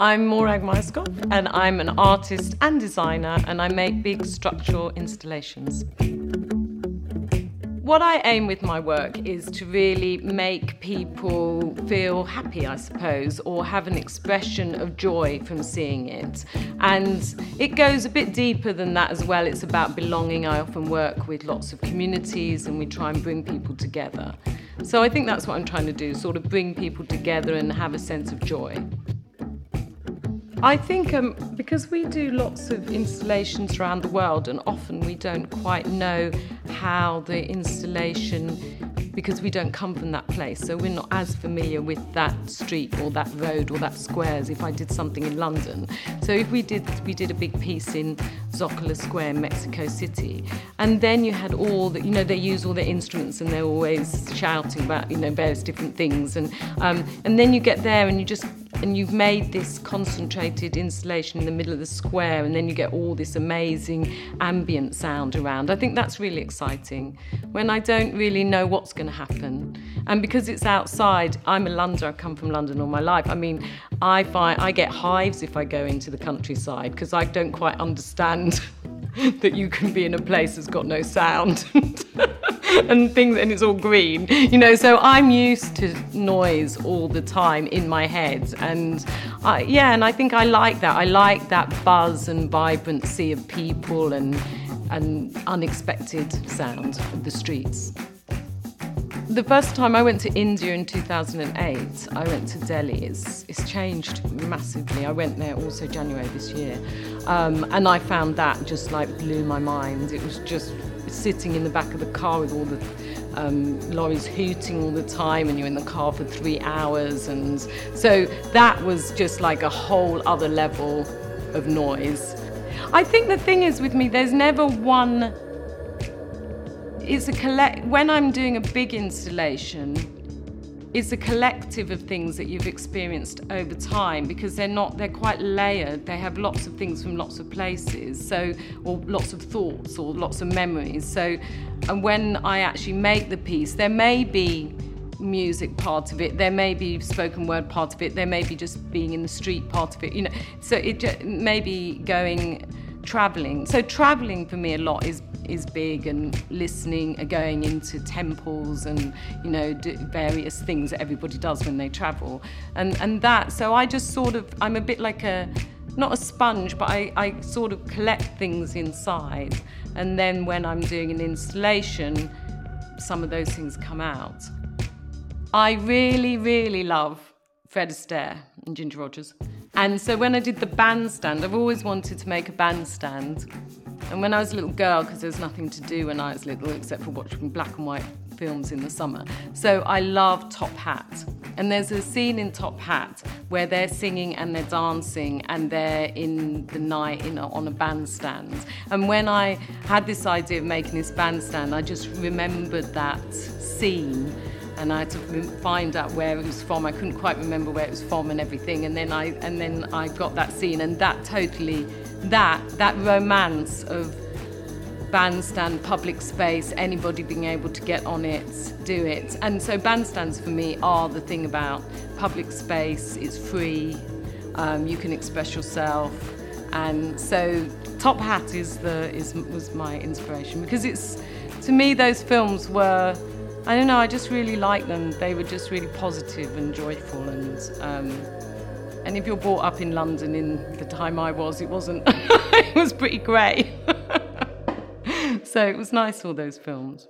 I'm Morag Myerscough, and I'm an artist and designer, and I make big structural installations. What I aim with my work is to really make people feel happy, I suppose, or have an expression of joy from seeing it. And it goes a bit deeper than that as well. It's about belonging. I often work with lots of communities and we try and bring people together. So I think that's what I'm trying to do sort of bring people together and have a sense of joy. I think um, because we do lots of installations around the world, and often we don't quite know how the installation, because we don't come from that place, so we're not as familiar with that street or that road or that square as if I did something in London. So if we did, we did a big piece in Zocalo Square in Mexico City, and then you had all the, you know, they use all their instruments and they're always shouting about, you know, various different things, and um, and then you get there and you just and you've made this concentrated installation in the middle of the square and then you get all this amazing ambient sound around. I think that's really exciting when i don't really know what's going to happen. And because it's outside i'm a londoner i've come from london all my life. I mean i find i get hives if i go into the countryside because i don't quite understand that you can be in a place that's got no sound and things and it's all green you know so i'm used to noise all the time in my head and I, yeah and i think i like that i like that buzz and vibrancy of people and and unexpected sound of the streets the first time I went to India in 2008, I went to Delhi. It's, it's changed massively. I went there also January this year. Um, and I found that just like blew my mind. It was just sitting in the back of the car with all the um, lorries hooting all the time, and you're in the car for three hours. And so that was just like a whole other level of noise. I think the thing is with me, there's never one it's a collect when I'm doing a big installation it's a collective of things that you've experienced over time because they're not they're quite layered. They have lots of things from lots of places so or lots of thoughts or lots of memories. So and when I actually make the piece there may be music part of it there may be spoken word part of it there may be just being in the street part of it you know. So it may be going traveling. So traveling for me a lot is is big and listening and going into temples and you know various things that everybody does when they travel. And and that so I just sort of I'm a bit like a not a sponge but I, I sort of collect things inside. And then when I'm doing an installation some of those things come out. I really really love Fred Astaire and Ginger Rogers and so when I did the bandstand I've always wanted to make a bandstand and when I was a little girl, because there was nothing to do when I was little except for watching black and white films in the summer, so I love Top Hat. And there's a scene in Top Hat where they're singing and they're dancing and they're in the night in a, on a bandstand. And when I had this idea of making this bandstand, I just remembered that scene and I had to find out where it was from. I couldn't quite remember where it was from and everything. And then I and then I got that scene, and that totally that that romance of bandstand public space anybody being able to get on it do it and so bandstands for me are the thing about public space it's free um, you can express yourself and so top hat is the is was my inspiration because it's to me those films were I don't know I just really like them they were just really positive and joyful and um, and if you're brought up in London in the time I was, it wasn't, it was pretty grey. so it was nice, all those films.